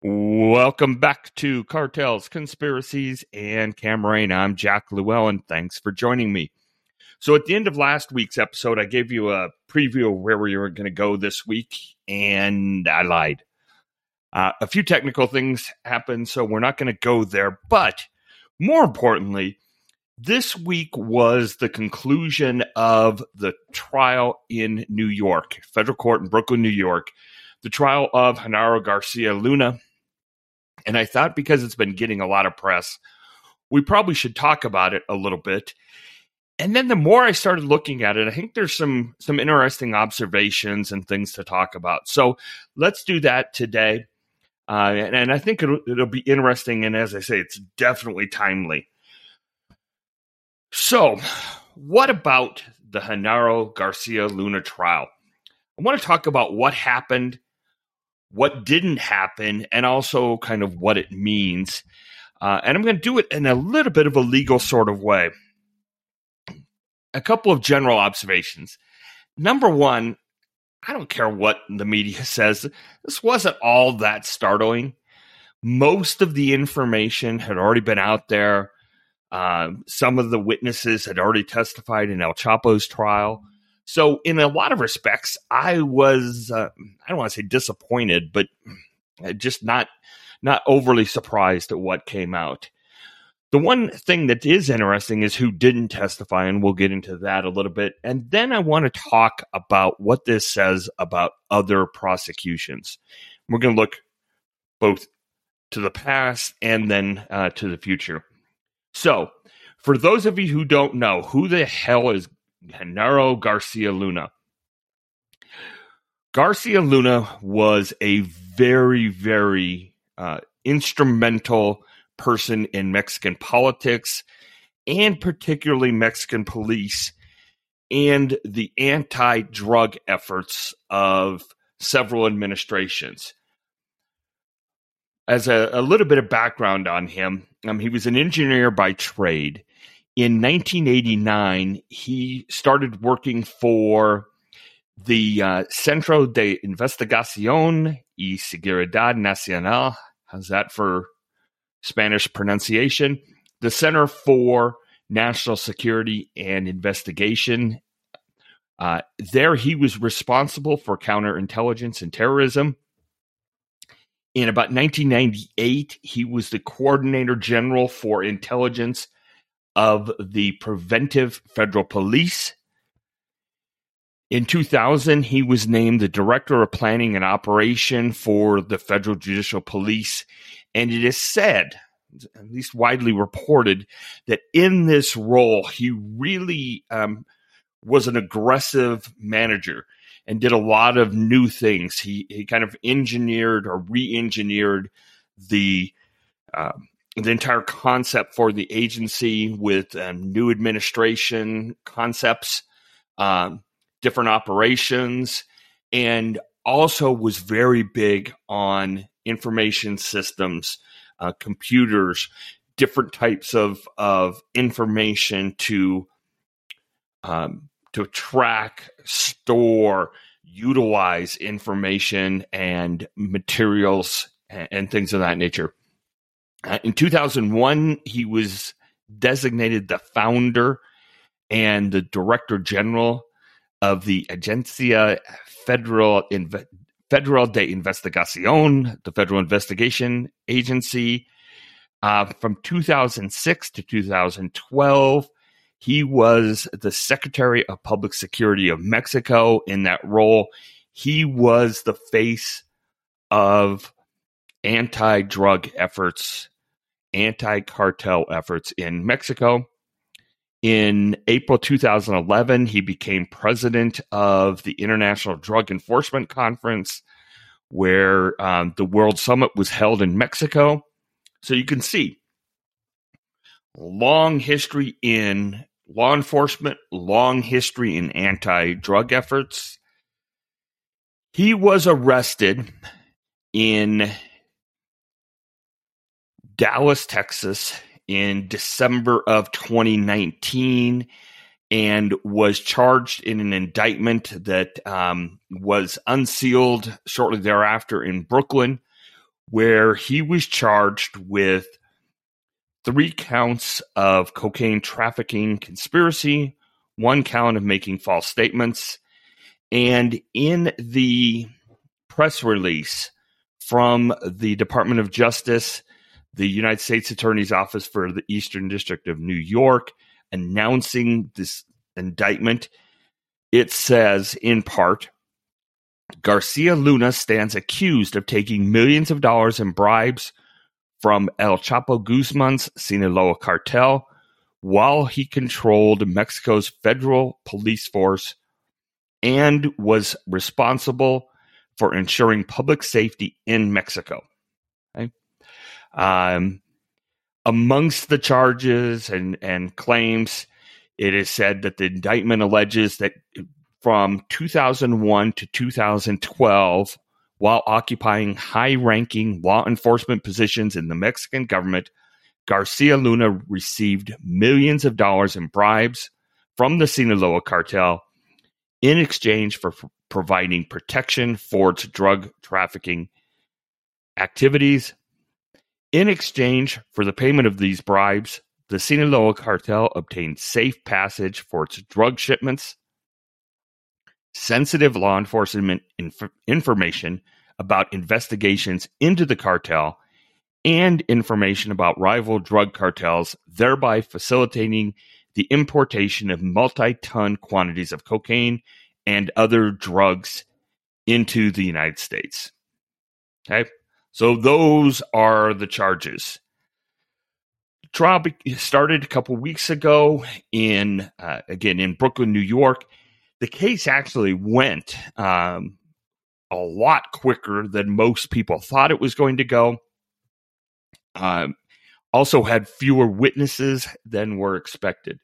Welcome back to Cartels, Conspiracies, and Camarena. I'm Jack Llewellyn. Thanks for joining me. So, at the end of last week's episode, I gave you a preview of where we were going to go this week, and I lied. Uh, a few technical things happened, so we're not going to go there. But more importantly, this week was the conclusion of the trial in New York, federal court in Brooklyn, New York, the trial of Genaro Garcia Luna. And I thought because it's been getting a lot of press, we probably should talk about it a little bit. And then the more I started looking at it, I think there's some some interesting observations and things to talk about. So let's do that today. Uh, and, and, I think it'll, it'll be interesting. And as I say, it's definitely timely. So, what about the Genaro Garcia Luna trial? I want to talk about what happened, what didn't happen, and also kind of what it means. Uh, and I'm going to do it in a little bit of a legal sort of way. A couple of general observations. Number one, I don't care what the media says, this wasn't all that startling. Most of the information had already been out there. Uh, some of the witnesses had already testified in El Chapo's trial. So, in a lot of respects, I was, uh, I don't want to say disappointed, but just not, not overly surprised at what came out. The one thing that is interesting is who didn't testify, and we'll get into that a little bit. And then I want to talk about what this says about other prosecutions. We're going to look both to the past and then uh, to the future. So, for those of you who don't know, who the hell is Genaro Garcia Luna? Garcia Luna was a very, very uh, instrumental person in Mexican politics and particularly Mexican police and the anti drug efforts of several administrations. As a, a, little bit of background on him, um, he was an engineer by trade. In 1989, he started working for the uh, Centro de Investigación y Seguridad Nacional. How's that for Spanish pronunciation, the Center for National Security and Investigation. Uh, there, he was responsible for counterintelligence and terrorism. In about 1998, he was the coordinator general for intelligence of the Preventive Federal Police. In 2000, he was named the director of planning and operation for the Federal Judicial Police and it is said, at least widely reported, that in this role, he really um, was an aggressive manager and did a lot of new things. He, he kind of engineered or re engineered the. Uh, the entire concept for the agency with um, new administration concepts, um, different operations, and also was very big on information systems, uh, computers, different types of of information to um, to track, store, utilize information and materials and, and things of that nature. Uh, in 2001, he was designated the founder and the director general of the Agencia Federal Inve- Federal de Investigación, the Federal Investigation Agency. Uh, from 2006 to 2012, he was the Secretary of Public Security of Mexico. In that role, he was the face of anti drug efforts, anti cartel efforts in Mexico. In April 2011, he became president of the International Drug Enforcement Conference, where um, the World Summit was held in Mexico. So you can see long history in law enforcement, long history in anti drug efforts. He was arrested in Dallas, Texas in December of 2019 and was charged in an indictment that um, was unsealed shortly thereafter in Brooklyn where he was charged with three counts of cocaine trafficking conspiracy, one count of making false statements. And in the press release from the Department of Justice, the United States Attorney's Office for the Eastern District of New York, announcing this indictment, it says in part Garcia Luna stands accused of taking millions of dollars in bribes from El Chapo Guzman's Sinaloa cartel while he controlled Mexico's federal police force and was responsible for ensuring public safety in Mexico. Um, amongst the charges and, and claims, it is said that the indictment alleges that from 2001 to 2012, while occupying high ranking law enforcement positions in the Mexican government, Garcia Luna received millions of dollars in bribes from the Sinaloa cartel in exchange for providing protection for its drug trafficking activities. In exchange for the payment of these bribes, the Sinaloa cartel obtained safe passage for its drug shipments, sensitive law enforcement inf- information about investigations into the cartel and information about rival drug cartels, thereby facilitating the importation of multi ton quantities of cocaine and other drugs into the United States. Okay, so those are the charges. trial started a couple weeks ago in, uh, again, in Brooklyn, New York. The case actually went um, a lot quicker than most people thought it was going to go. Um, also had fewer witnesses than were expected.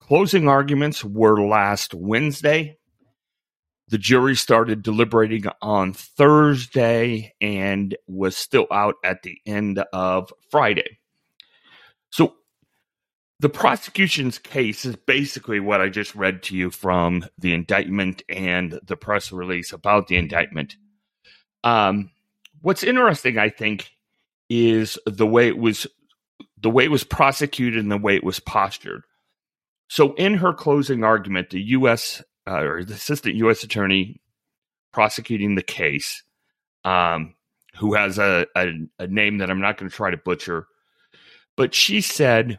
Closing arguments were last Wednesday. The jury started deliberating on Thursday and was still out at the end of Friday. So the prosecution's case is basically what I just read to you from the indictment and the press release about the indictment. Um, what's interesting, I think, is the way it was the way it was prosecuted and the way it was postured. So, in her closing argument, the U.S. Uh, or the assistant U.S. attorney prosecuting the case, um, who has a, a, a name that I'm not going to try to butcher, but she said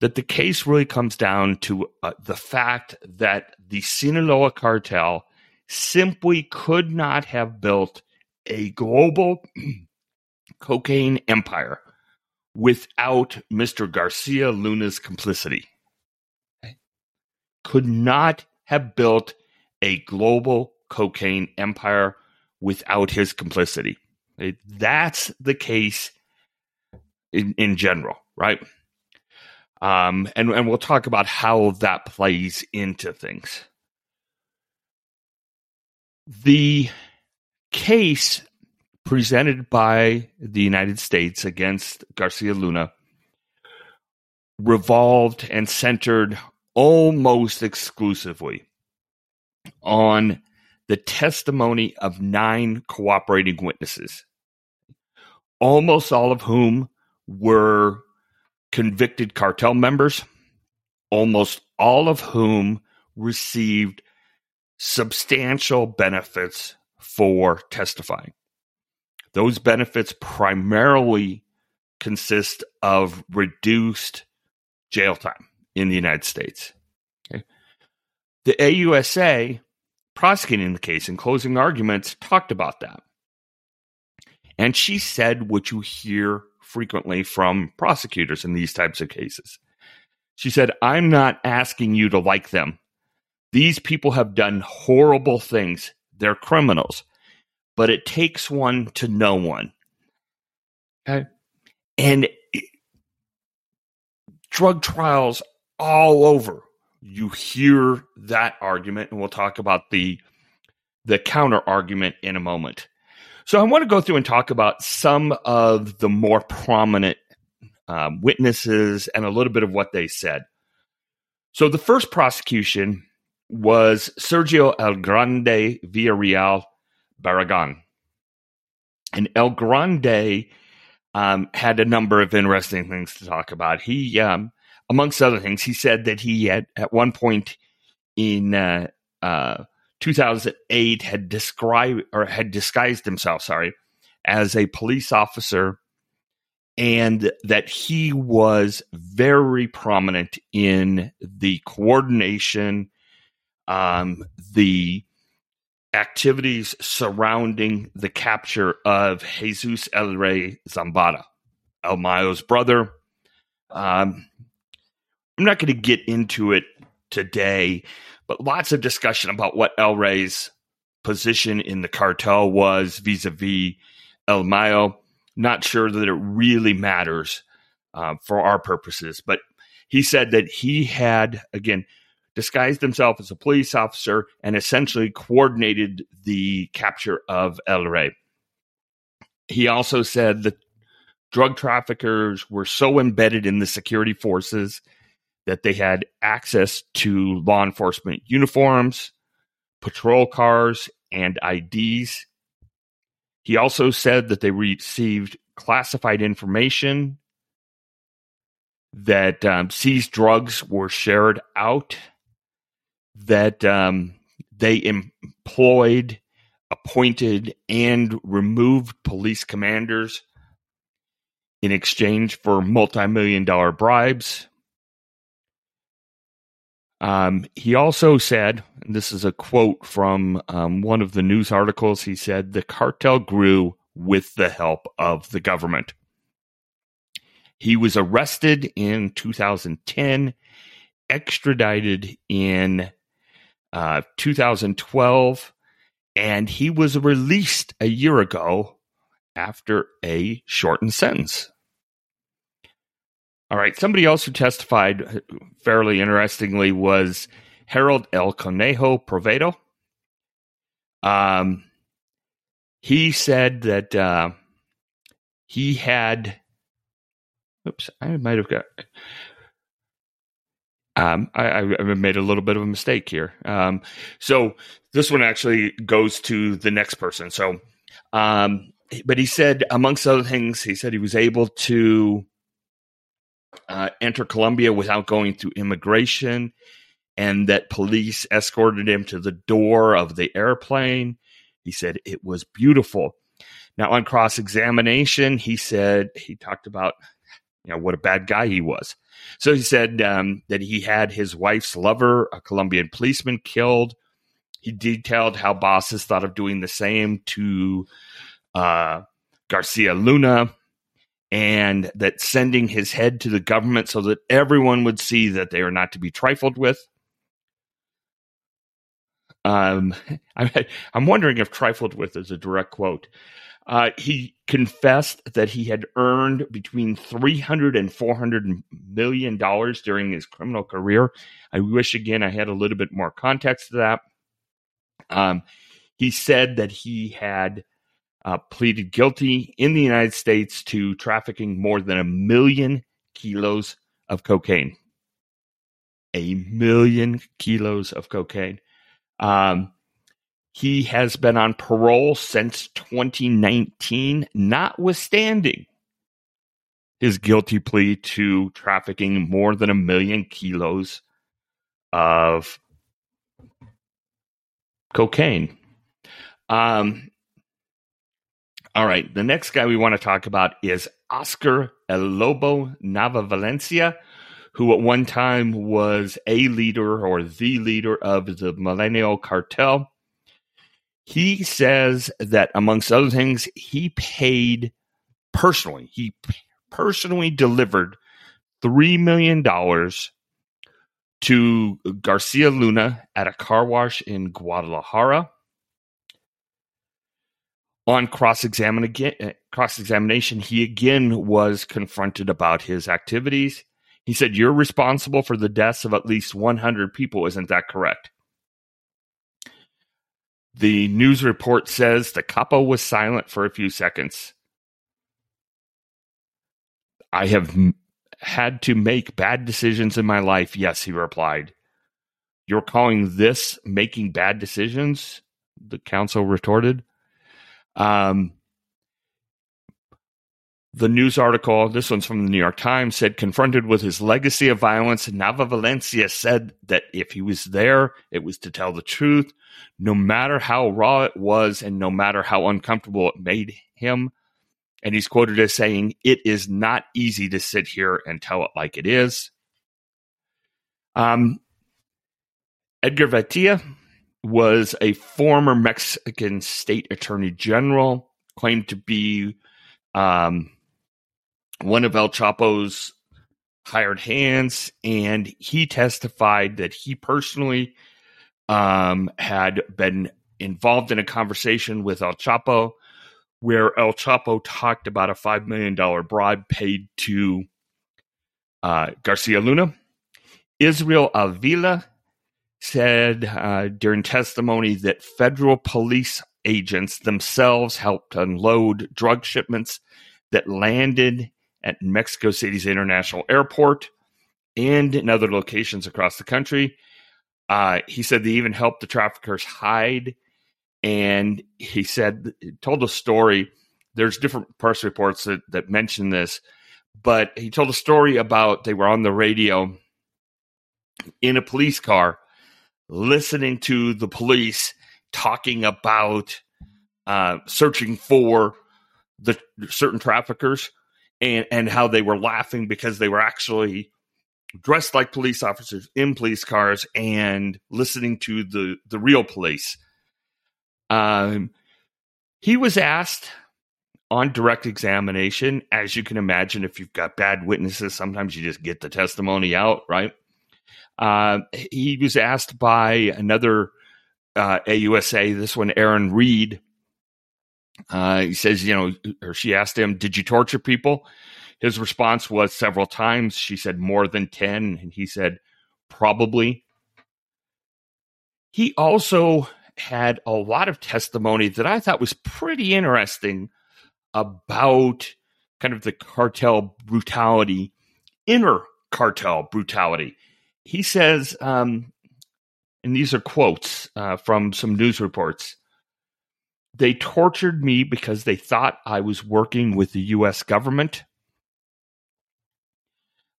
that the case really comes down to uh, the fact that the Sinaloa cartel simply could not have built a global cocaine empire without Mr. Garcia Luna's complicity. Could not have built a global cocaine empire without his complicity. That's the case in, in general, right? Um, and, and we'll talk about how that plays into things. The case presented by the United States against Garcia Luna revolved and centered almost exclusively on the testimony of nine cooperating witnesses, almost all of whom were convicted cartel members, almost all of whom received substantial benefits for testifying. Those benefits primarily consist of reduced jail time in the United States. Okay. The AUSA prosecuting the case in closing arguments talked about that. And she said what you hear frequently from prosecutors in these types of cases. She said, I'm not asking you to like them. These people have done horrible things. They're criminals. But it takes one to know one. Okay. And drug trials all over. You hear that argument, and we'll talk about the the counter argument in a moment. So I want to go through and talk about some of the more prominent um, witnesses and a little bit of what they said. So the first prosecution was Sergio El Grande Villarreal Barragan. And El Grande um, had a number of interesting things to talk about. He, um, amongst other things, he said that he had at one point in uh, uh, 2008 had described or had disguised himself, sorry, as a police officer, and that he was very prominent in the coordination, um, the activities surrounding the capture of Jesus El Rey Zambada, El Mayo's brother. Um, I'm not going to get into it today, but lots of discussion about what El Rey's position in the cartel was vis a vis El Mayo. Not sure that it really matters uh, for our purposes, but he said that he had, again, disguised himself as a police officer and essentially coordinated the capture of El Rey. He also said that drug traffickers were so embedded in the security forces that they had access to law enforcement uniforms, patrol cars, and IDs. He also said that they received classified information, that um, seized drugs were shared out, that um, they employed, appointed, and removed police commanders in exchange for multi million dollar bribes. Um, he also said, and this is a quote from um, one of the news articles, he said, the cartel grew with the help of the government. He was arrested in 2010, extradited in uh, 2012, and he was released a year ago after a shortened sentence. All right. Somebody else who testified fairly interestingly was Harold El Conejo Poveda. Um, he said that uh, he had. Oops, I might have got. Um, I, I, made a little bit of a mistake here. Um, so this one actually goes to the next person. So, um, but he said, amongst other things, he said he was able to uh, enter Colombia without going through immigration, and that police escorted him to the door of the airplane. He said it was beautiful. Now, on cross examination, he said he talked about you know what a bad guy he was. So he said um, that he had his wife's lover, a Colombian policeman, killed. He detailed how bosses thought of doing the same to uh, Garcia Luna and that sending his head to the government so that everyone would see that they are not to be trifled with. Um, I, am wondering if trifled with is a direct quote. Uh, he confessed that he had earned between 300 and 400 million dollars during his criminal career. I wish again I had a little bit more context to that. Um, he said that he had uh, pleaded guilty in the United States to trafficking more than a million kilos of cocaine. A million kilos of cocaine. Um, he has been on parole since 2019, notwithstanding his guilty plea to trafficking more than a million kilos of cocaine. Um, all right. The next guy we want to talk about is Oscar El Lobo Nava Valencia, who at one time was a leader or the leader of the Milenio Cartel. He says that, amongst other things, he paid personally, he personally delivered $3 million to Garcia Luna at a car wash in Guadalajara on cross eh, cross examination, he again was confronted about his activities. He said, "You're responsible for the deaths of at least 100 people. Isn't that correct?" The news report says the capo was silent for a few seconds. I have had to make bad decisions in my life. Yes, he replied. You're calling this making bad decisions? The counsel retorted. Um, The news article, this one's from the New York Times, said confronted with his legacy of violence, Nava Valencia said that if he was there, it was to tell the truth, no matter how raw it was and no matter how uncomfortable it made him. And he's quoted as saying, It is not easy to sit here and tell it like it is. Um, Edgar Veytia was a former Mexican state attorney general, claimed to be um, one of El Chapo's hired hands, and he testified that he personally um, had been involved in a conversation with El Chapo where El Chapo talked about a $5 million bribe paid to uh, Garcia Luna. Israel Avila said uh, during testimony that federal police agents themselves helped unload drug shipments that landed at Mexico City's International Airport and in other locations across the country. Uh, he said they even helped the traffickers hide. And he said, told a story. There's different press reports that, that mention this, but he told a story about they were on the radio in a police car listening to the police talking about uh, searching for the certain traffickers and and how they were laughing because they were actually dressed like police officers in police cars and listening to the the real police. Um, he was asked on direct examination, as you can imagine, if you've got bad witnesses, sometimes you just get the testimony out, right? Uh, he was asked by another uh, AUSA, this one, Erin Reid, uh, he says, you know, or she asked him, Did you torture people? His response was several times. She said, More than 10. And he said, Probably. He also had a lot of testimony that I thought was pretty interesting about kind of the cartel brutality, inner cartel brutality. He says, um, and these are quotes uh, from some news reports they tortured me because they thought I was working with the U.S. government.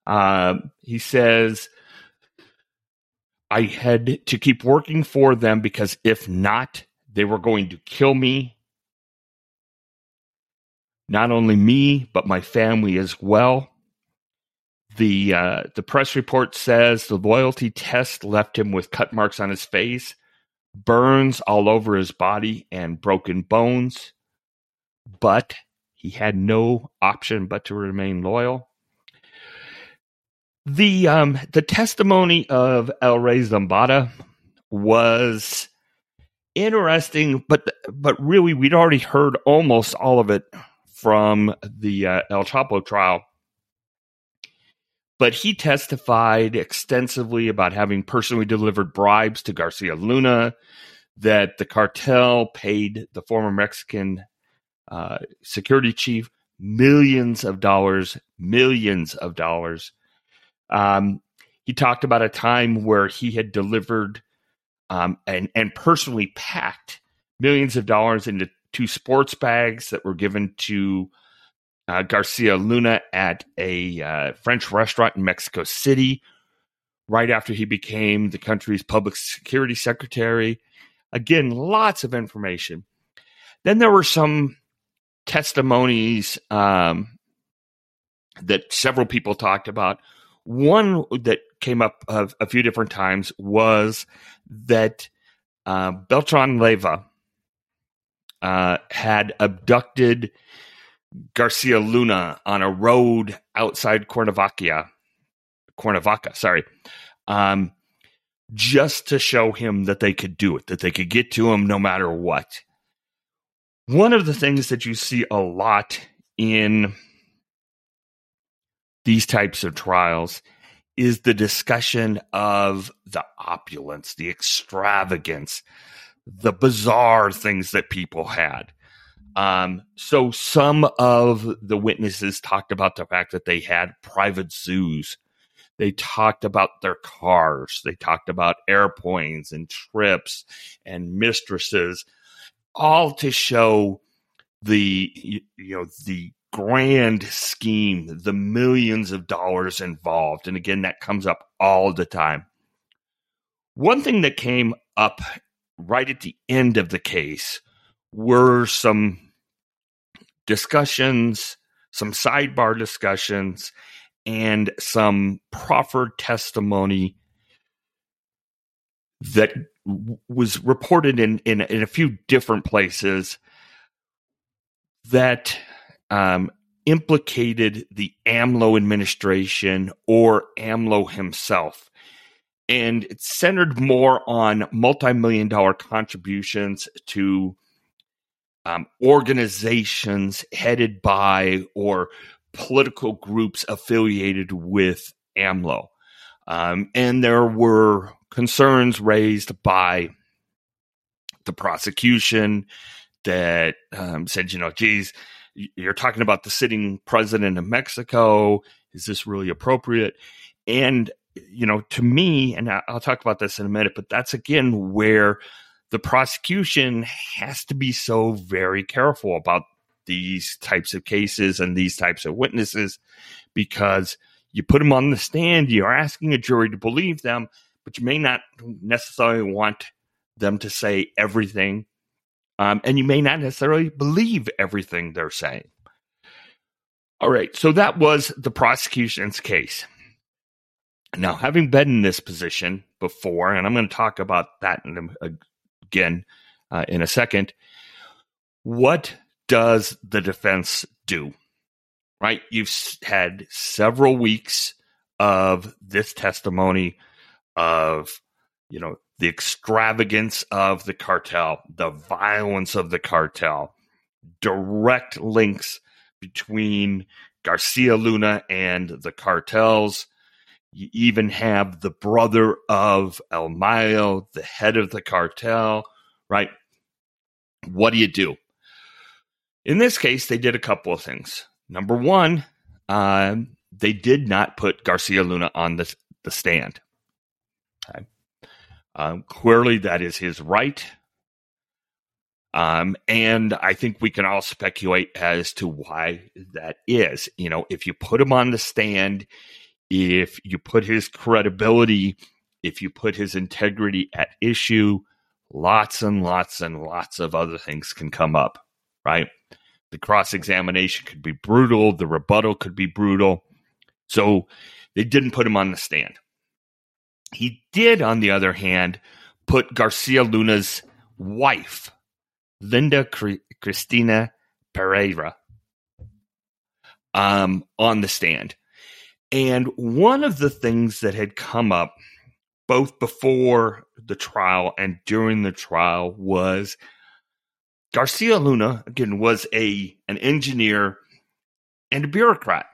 Uh, he says, I had to keep working for them because if not, they were going to kill me. Not only me, but my family as well. The uh, the press report says the loyalty test left him with cut marks on his face burns all over his body and broken bones, but he had no option but to remain loyal. The um, the testimony of El Rey Zambada was interesting, but but really we'd already heard almost all of it from the uh, El Chapo trial. But he testified extensively about having personally delivered bribes to Garcia Luna, that the cartel paid the former Mexican uh, security chief millions of dollars, millions of dollars. Um, he talked about a time where he had delivered um, and, and personally packed millions of dollars into two sports bags that were given to uh, Garcia Luna at a uh, French restaurant in Mexico City right after he became the country's public security secretary. Again, lots of information. Then there were some testimonies um, that several people talked about. One that came up a, a few different times was that uh, Beltran Leyva uh, had abducted Garcia Luna on a road outside Cuernavaca, Cuernavaca, sorry, um, just to show him that they could do it, that they could get to him no matter what. One of the things that you see a lot in these types of trials is the discussion of the opulence, the extravagance, the bizarre things that people had. Um, so some of the witnesses talked about the fact that they had private zoos. They talked about their cars. They talked about airplanes and trips and mistresses, all to show the you know the grand scheme, the millions of dollars involved. And again, that comes up all the time. One thing that came up right at the end of the case were some discussions, some sidebar discussions, and some proffered testimony that was reported in, in, in a few different places that um, implicated the AMLO administration or AMLO himself. And it centered more on multi million dollar contributions to um, organizations headed by or political groups affiliated with AMLO. Um, and there were concerns raised by the prosecution that um, said, you know, geez, you're talking about the sitting president of Mexico. Is this really appropriate? And, you know, to me, and I'll talk about this in a minute, but that's again where the prosecution has to be so very careful about these types of cases and these types of witnesses because you put them on the stand, you're asking a jury to believe them, but you may not necessarily want them to say everything um, and you may not necessarily believe everything they're saying. All right, so that was the prosecution's case. Now, having been in this position before, and I'm going to talk about that in, again uh, in a second, what does the defense do? Right? You've had several weeks of this testimony of, you know, the extravagance of the cartel, the violence of the cartel, direct links between Garcia Luna and the cartels. You even have the brother of El Mayo, the head of the cartel, right? What do you do? In this case, they did a couple of things. Number one, uh, they did not put Garcia Luna on the, the stand. Okay. Um, clearly, that is his right. Um, and I think we can all speculate as to why that is. You know, if you put him on the stand, if you put his credibility, if you put his integrity at issue, lots and lots and lots of other things can come up, right? The cross examination could be brutal, the rebuttal could be brutal. So they didn't put him on the stand. He did, on the other hand, put Garcia Luna's wife, Linda Cristina Pereira, um, on the stand. And one of the things that had come up both before the trial and during the trial was Garcia Luna, again, was a an engineer and a bureaucrat.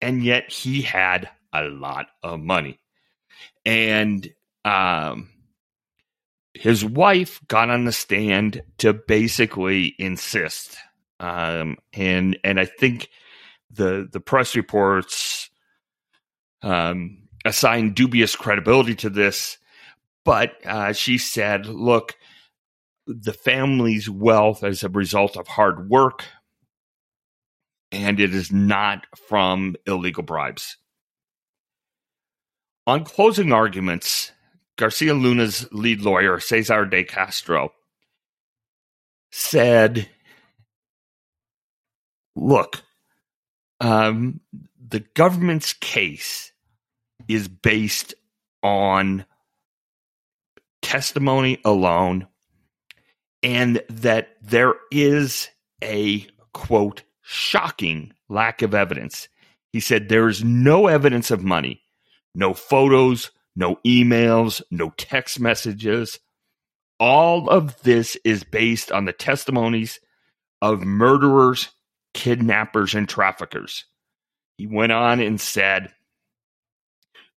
And yet he had a lot of money and um, his wife got on the stand to basically insist, um, and and I think the the press reports um, assigned dubious credibility to this, but uh, she said, "Look." The family's wealth as a result of hard work, and it is not from illegal bribes. On closing arguments, Garcia Luna's lead lawyer, Cesar de Castro, said, Look, um, the government's case is based on testimony alone, and that there is a quote, shocking lack of evidence. He said, There is no evidence of money no photos, no emails, no text messages. All of this is based on the testimonies of murderers, kidnappers, and traffickers. He went on and said,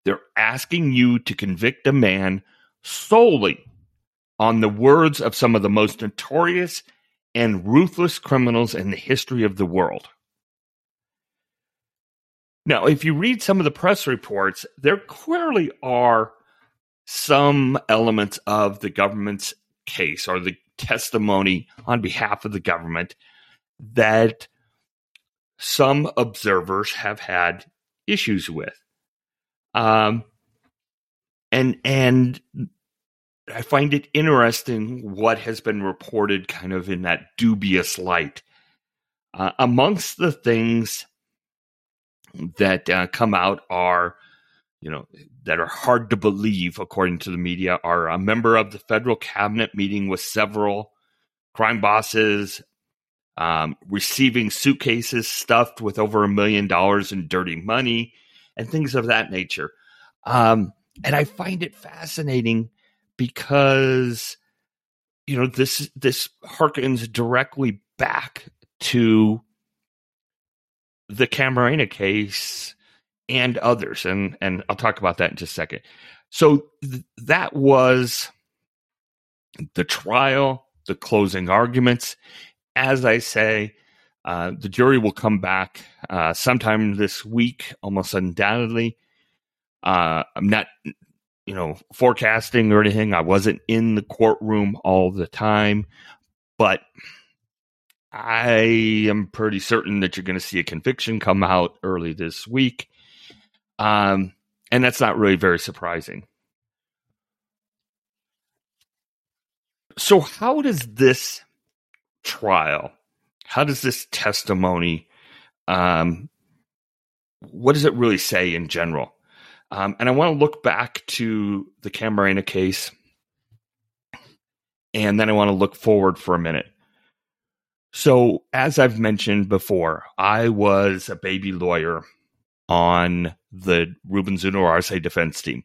They're asking you to convict a man solely on the words of some of the most notorious and ruthless criminals in the history of the world. Now, if you read some of the press reports, there clearly are some elements of the government's case or the testimony on behalf of the government that some observers have had issues with. Um, and and I find it interesting what has been reported kind of in that dubious light. Uh, amongst the things that uh, come out are, you know, that are hard to believe, according to the media, are a member of the federal cabinet meeting with several crime bosses, um, receiving suitcases stuffed with over a million dollars in dirty money, and things of that nature. Um, and I find it fascinating because you know this this harkens directly back to the Camarena case and others, and and I'll talk about that in just a second. So th- that was the trial, the closing arguments. As I say, uh, the jury will come back uh, sometime this week, almost undoubtedly. Uh, I'm not, you know, forecasting or anything. I wasn't in the courtroom all the time, but I am pretty certain that you're going to see a conviction come out early this week. Um, and that's not really very surprising. So, how does this trial, how does this testimony, um, what does it really say in general? Um, and I want to look back to the Camarena case, and then I want to look forward for a minute. So, as I've mentioned before, I was a baby lawyer on the Ruben Zuno Arce defense team.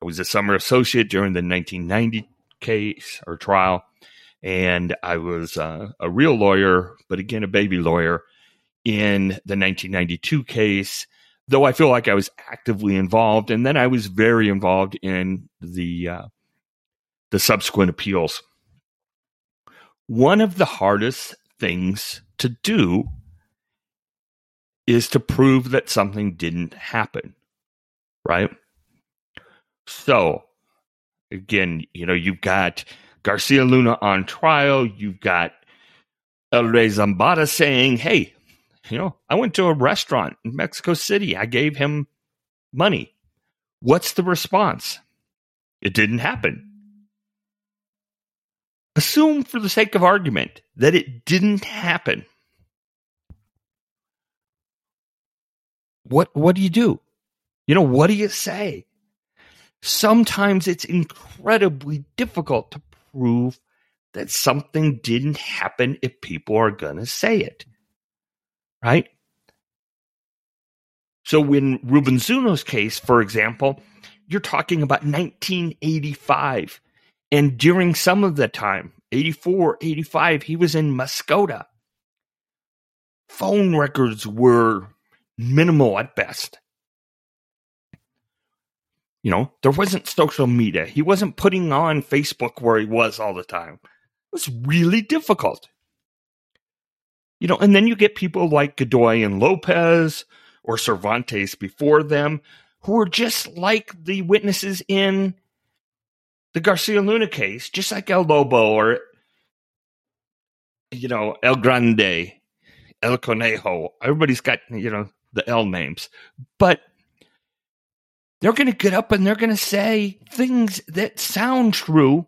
I was a summer associate during the 1990 case or trial, and I was uh, a real lawyer, but again, a baby lawyer in the 1992 case. Though I feel like I was actively involved, and then I was very involved in the uh, the subsequent appeals. One of the hardest things to do is to prove that something didn't happen, right? So, again, you know, you've got Garcia Luna on trial, you've got El Rey Zambada saying, hey, you know, I went to a restaurant in Mexico City, I gave him money. What's the response? It didn't happen. Assume, for the sake of argument, that it didn't happen. what what do you do? You know, what do you say? Sometimes it's incredibly difficult to prove that something didn't happen if people are going to say it. Right? So in Ruben Zuno's case, for example, you're talking about 1985. And during some of the time, 84, 85, he was in Mascota. Phone records were minimal at best. You know, there wasn't social media. He wasn't putting on Facebook where he was all the time. It was really difficult. You know, and then you get people like Godoy and Lopez or Cervantes before them who are just like the witnesses in the Garcia Luna case, just like El Lobo or, you know, El Grande, El Conejo. Everybody's got, you know, the L names, but they're going to get up and they're going to say things that sound true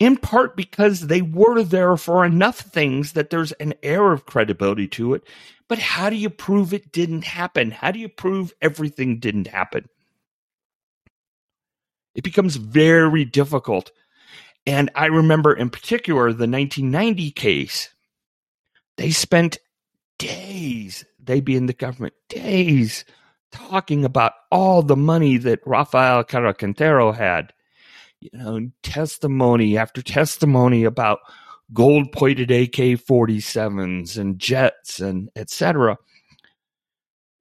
in part because they were there for enough things that there's an air of credibility to it. But how do you prove it didn't happen? How do you prove everything didn't happen? It becomes very difficult. And I remember in particular the 1990 case, they spent days, they be in the government, days talking about all the money that Rafael Caro had. You know, testimony after testimony about gold plated AK 47s and jets and etc.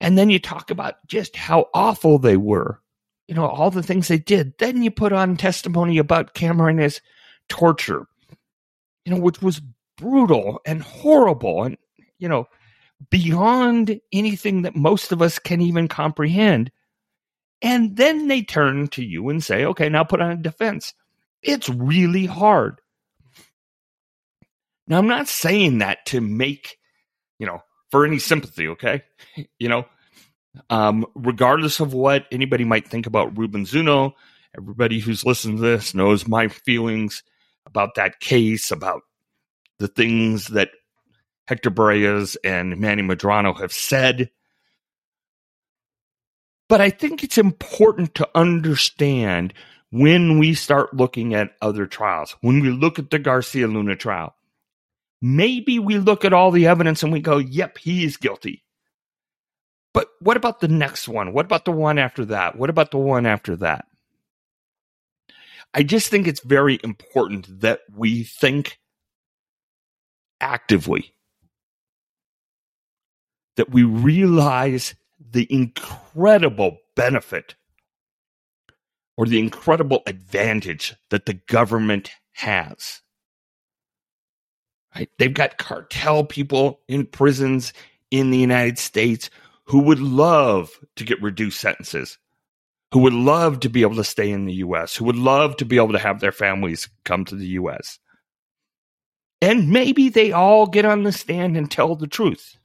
And then you talk about just how awful they were, you know, all the things they did. Then you put on testimony about Camarena's torture, you know, which was brutal and horrible. And, you know, beyond anything that most of us can even comprehend. And then they turn to you and say, okay, now put on a defense. It's really hard. Now, I'm not saying that to make you know, for any sympathy, okay? You know, um, regardless of what anybody might think about Ruben Zuno, everybody who's listened to this knows my feelings about that case, about the things that Hector Berrellez and Manny Medrano have said. But I think it's important to understand when we start looking at other trials, when we look at the Garcia Luna trial, maybe we look at all the evidence and we go, yep, he is guilty. But what about the next one? What about the one after that? What about the one after that? I just think it's very important that we think actively, that we realize the incredible benefit or the incredible advantage that the government has. Right? They've got cartel people in prisons in the United States who would love to get reduced sentences, who would love to be able to stay in the US, who would love to be able to have their families come to the US. And maybe they all get on the stand and tell the truth.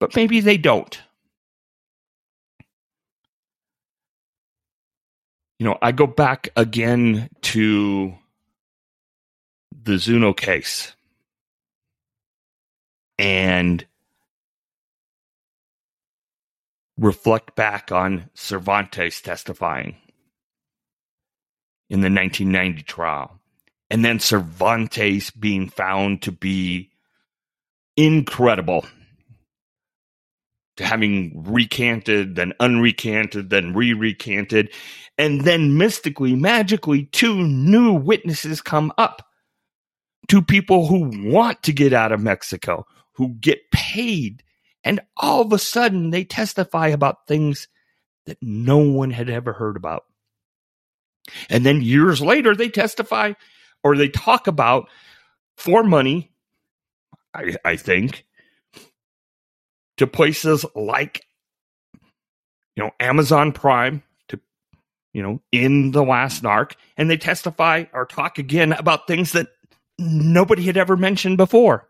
But maybe they don't. You know, I go back again to the Zuno case. And reflect back on Cervantes testifying in the 1990 trial. And then Cervantes being found to be incredible to having recanted, then unrecanted, then re recanted. And then mystically, magically, two new witnesses come up. Two people who want to get out of Mexico, who get paid and all of a sudden, they testify about things that no one had ever heard about. And then years later, they testify or they talk about for money, I, I think, to places like, you know, Amazon Prime, to, you know, in The Last Narc, and they testify or talk again about things that nobody had ever mentioned before.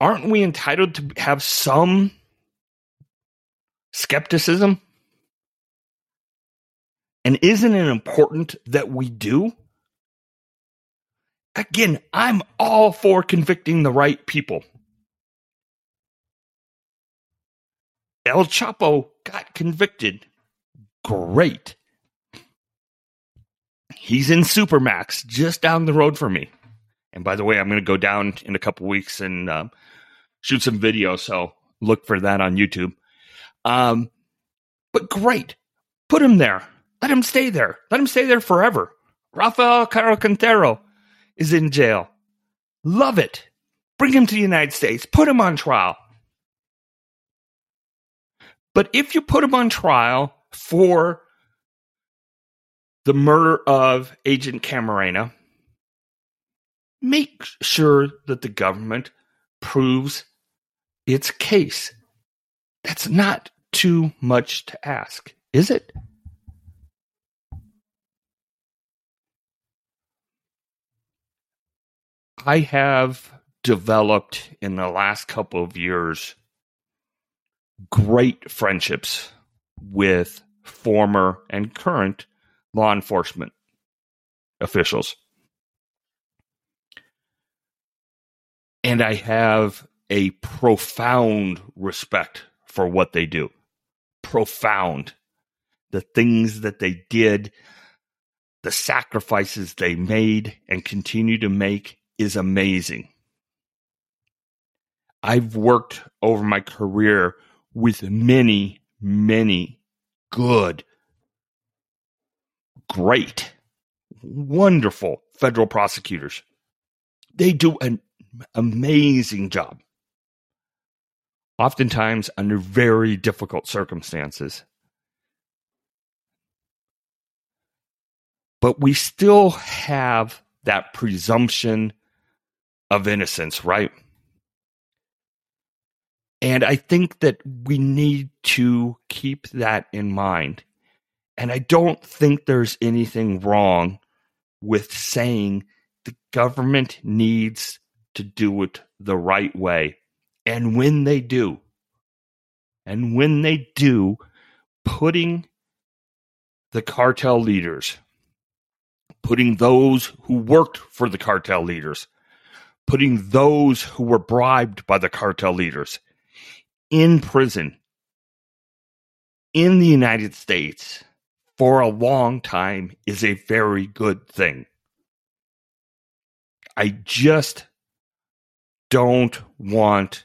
aren't we entitled to have some skepticism? And isn't it important that we do? Again, I'm all for convicting the right people. El Chapo got convicted. Great. He's in Supermax just down the road from me. And by the way, I'm going to go down in a couple weeks and um, shoot some video. So look for that on YouTube. Um, but great. Put him there. Let him stay there. Let him stay there forever. Rafael Caro Quintero is in jail. Love it. Bring him to the United States. Put him on trial. But if you put him on trial for the murder of Agent Camarena, make sure that the government proves its case. That's not too much to ask, is it? I have developed in the last couple of years great friendships with former and current law enforcement officials. And I have a profound respect for what they do. Profound. The things that they did, the sacrifices they made and continue to make is amazing. I've worked over my career with many, many good, great, wonderful federal prosecutors. They do an amazing job oftentimes under very difficult circumstances. But we still have that presumption of innocence, right? And I think that we need to keep that in mind. And I don't think there's anything wrong with saying the government needs to do it the right way. And when they do, and when they do, putting the cartel leaders, putting those who worked for the cartel leaders, putting those who were bribed by the cartel leaders in prison in the United States for a long time is a very good thing. I just don't want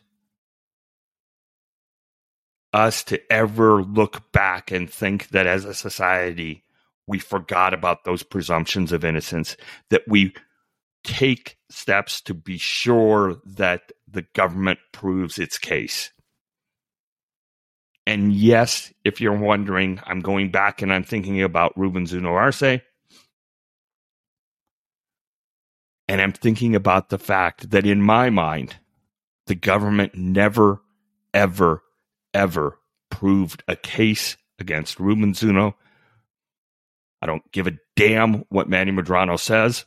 us to ever look back and think that as a society we forgot about those presumptions of innocence, that we take steps to be sure that the government proves its case. And yes, if you're wondering, I'm going back and I'm thinking about Ruben Zuno Arce. And I'm thinking about the fact that in my mind, the government never, ever, ever proved a case against Ruben Zuno. I don't give a damn what Manny Medrano says.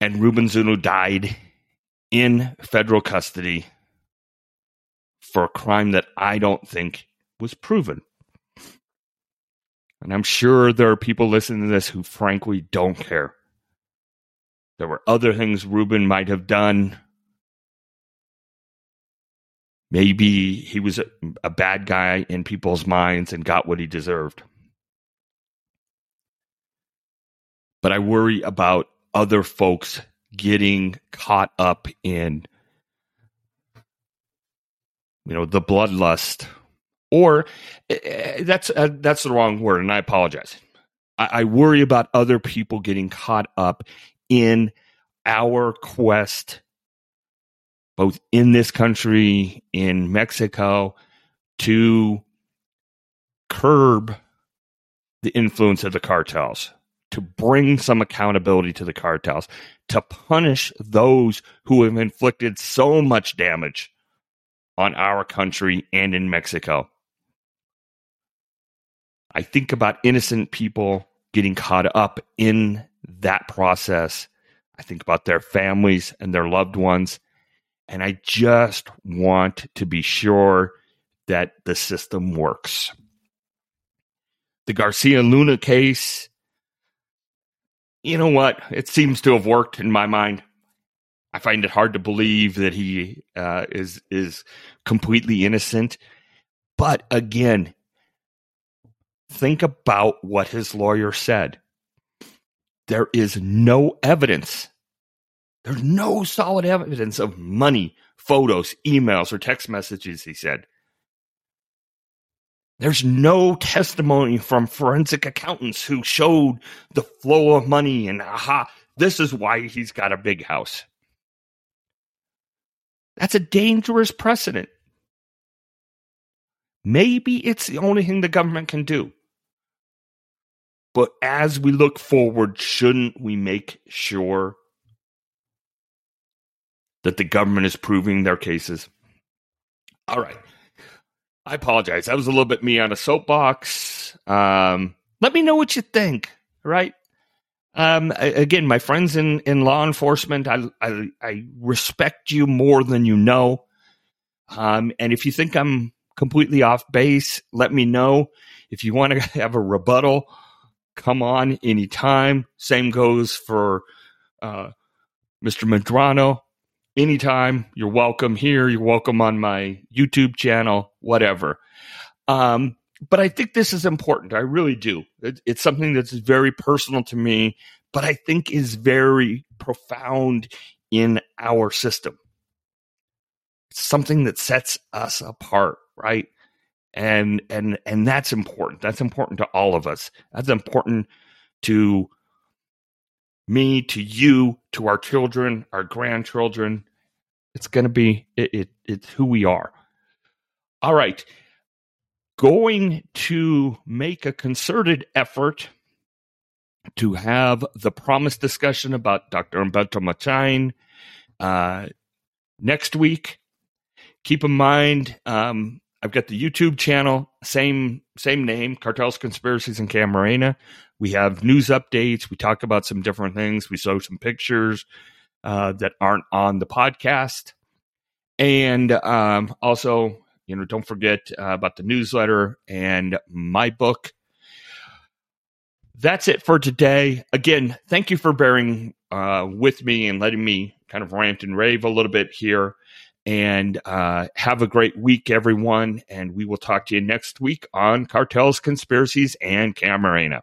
And Ruben Zuno died in federal custody for a crime that I don't think was proven. And I'm sure there are people listening to this who frankly don't care. There were other things Ruben might have done Maybe he was a, a bad guy in people's minds and got what he deserved. But I worry about other folks getting caught up in you know the bloodlust. Or uh, that's uh, that's the wrong word and i apologize. I, I, worry about other people getting caught up in our quest both in this country, in Mexico, to curb the influence of the cartels, to bring some accountability to the cartels, to punish those who have inflicted so much damage on our country and in Mexico. I think about innocent people getting caught up in that process. I think about their families and their loved ones. And I just want to be sure that the system works. The Garcia Luna case, you know what? It seems to have worked in my mind. I find it hard to believe that he uh, is is completely innocent. But again, think about what his lawyer said. There is no evidence there's no solid evidence of money, photos, emails, or text messages, he said. There's no testimony from forensic accountants who showed the flow of money and aha, this is why he's got a big house. That's a dangerous precedent. Maybe it's the only thing the government can do. But as we look forward, shouldn't we make sure that the government is proving their cases. All right. I apologize. That was a little bit me on a soapbox. Um, let me know what you think, right? Um, again, my friends in, in law enforcement, I, I, I respect you more than you know. Um, and if you think I'm completely off base, let me know. If you want to have a rebuttal, come on anytime. Same goes for uh, Mr. Medrano anytime. You're welcome here. You're welcome on my YouTube channel, whatever. Um, but I think this is important. I really do. It, it's something that's very personal to me, but I think is very profound in our system. It's something that sets us apart, right? And and and that's important. That's important to all of us. That's important to me, to you, to our children, our grandchildren. It's going to be it, it, It's who we are. All right, going to make a concerted effort to have the promised discussion about Dr. Humberto Machain uh, next week. Keep in mind, um, I've got the YouTube channel, same same name, Cartels, Conspiracies, and Camarena. We have news updates. We talk about some different things. We show some pictures uh, that aren't on the podcast. And um, also, you know, don't forget uh, about the newsletter and my book. That's it for today. Again, thank you for bearing uh, with me and letting me kind of rant and rave a little bit here. And uh, have a great week, everyone. And we will talk to you next week on Cartels, Conspiracies, and Camarena.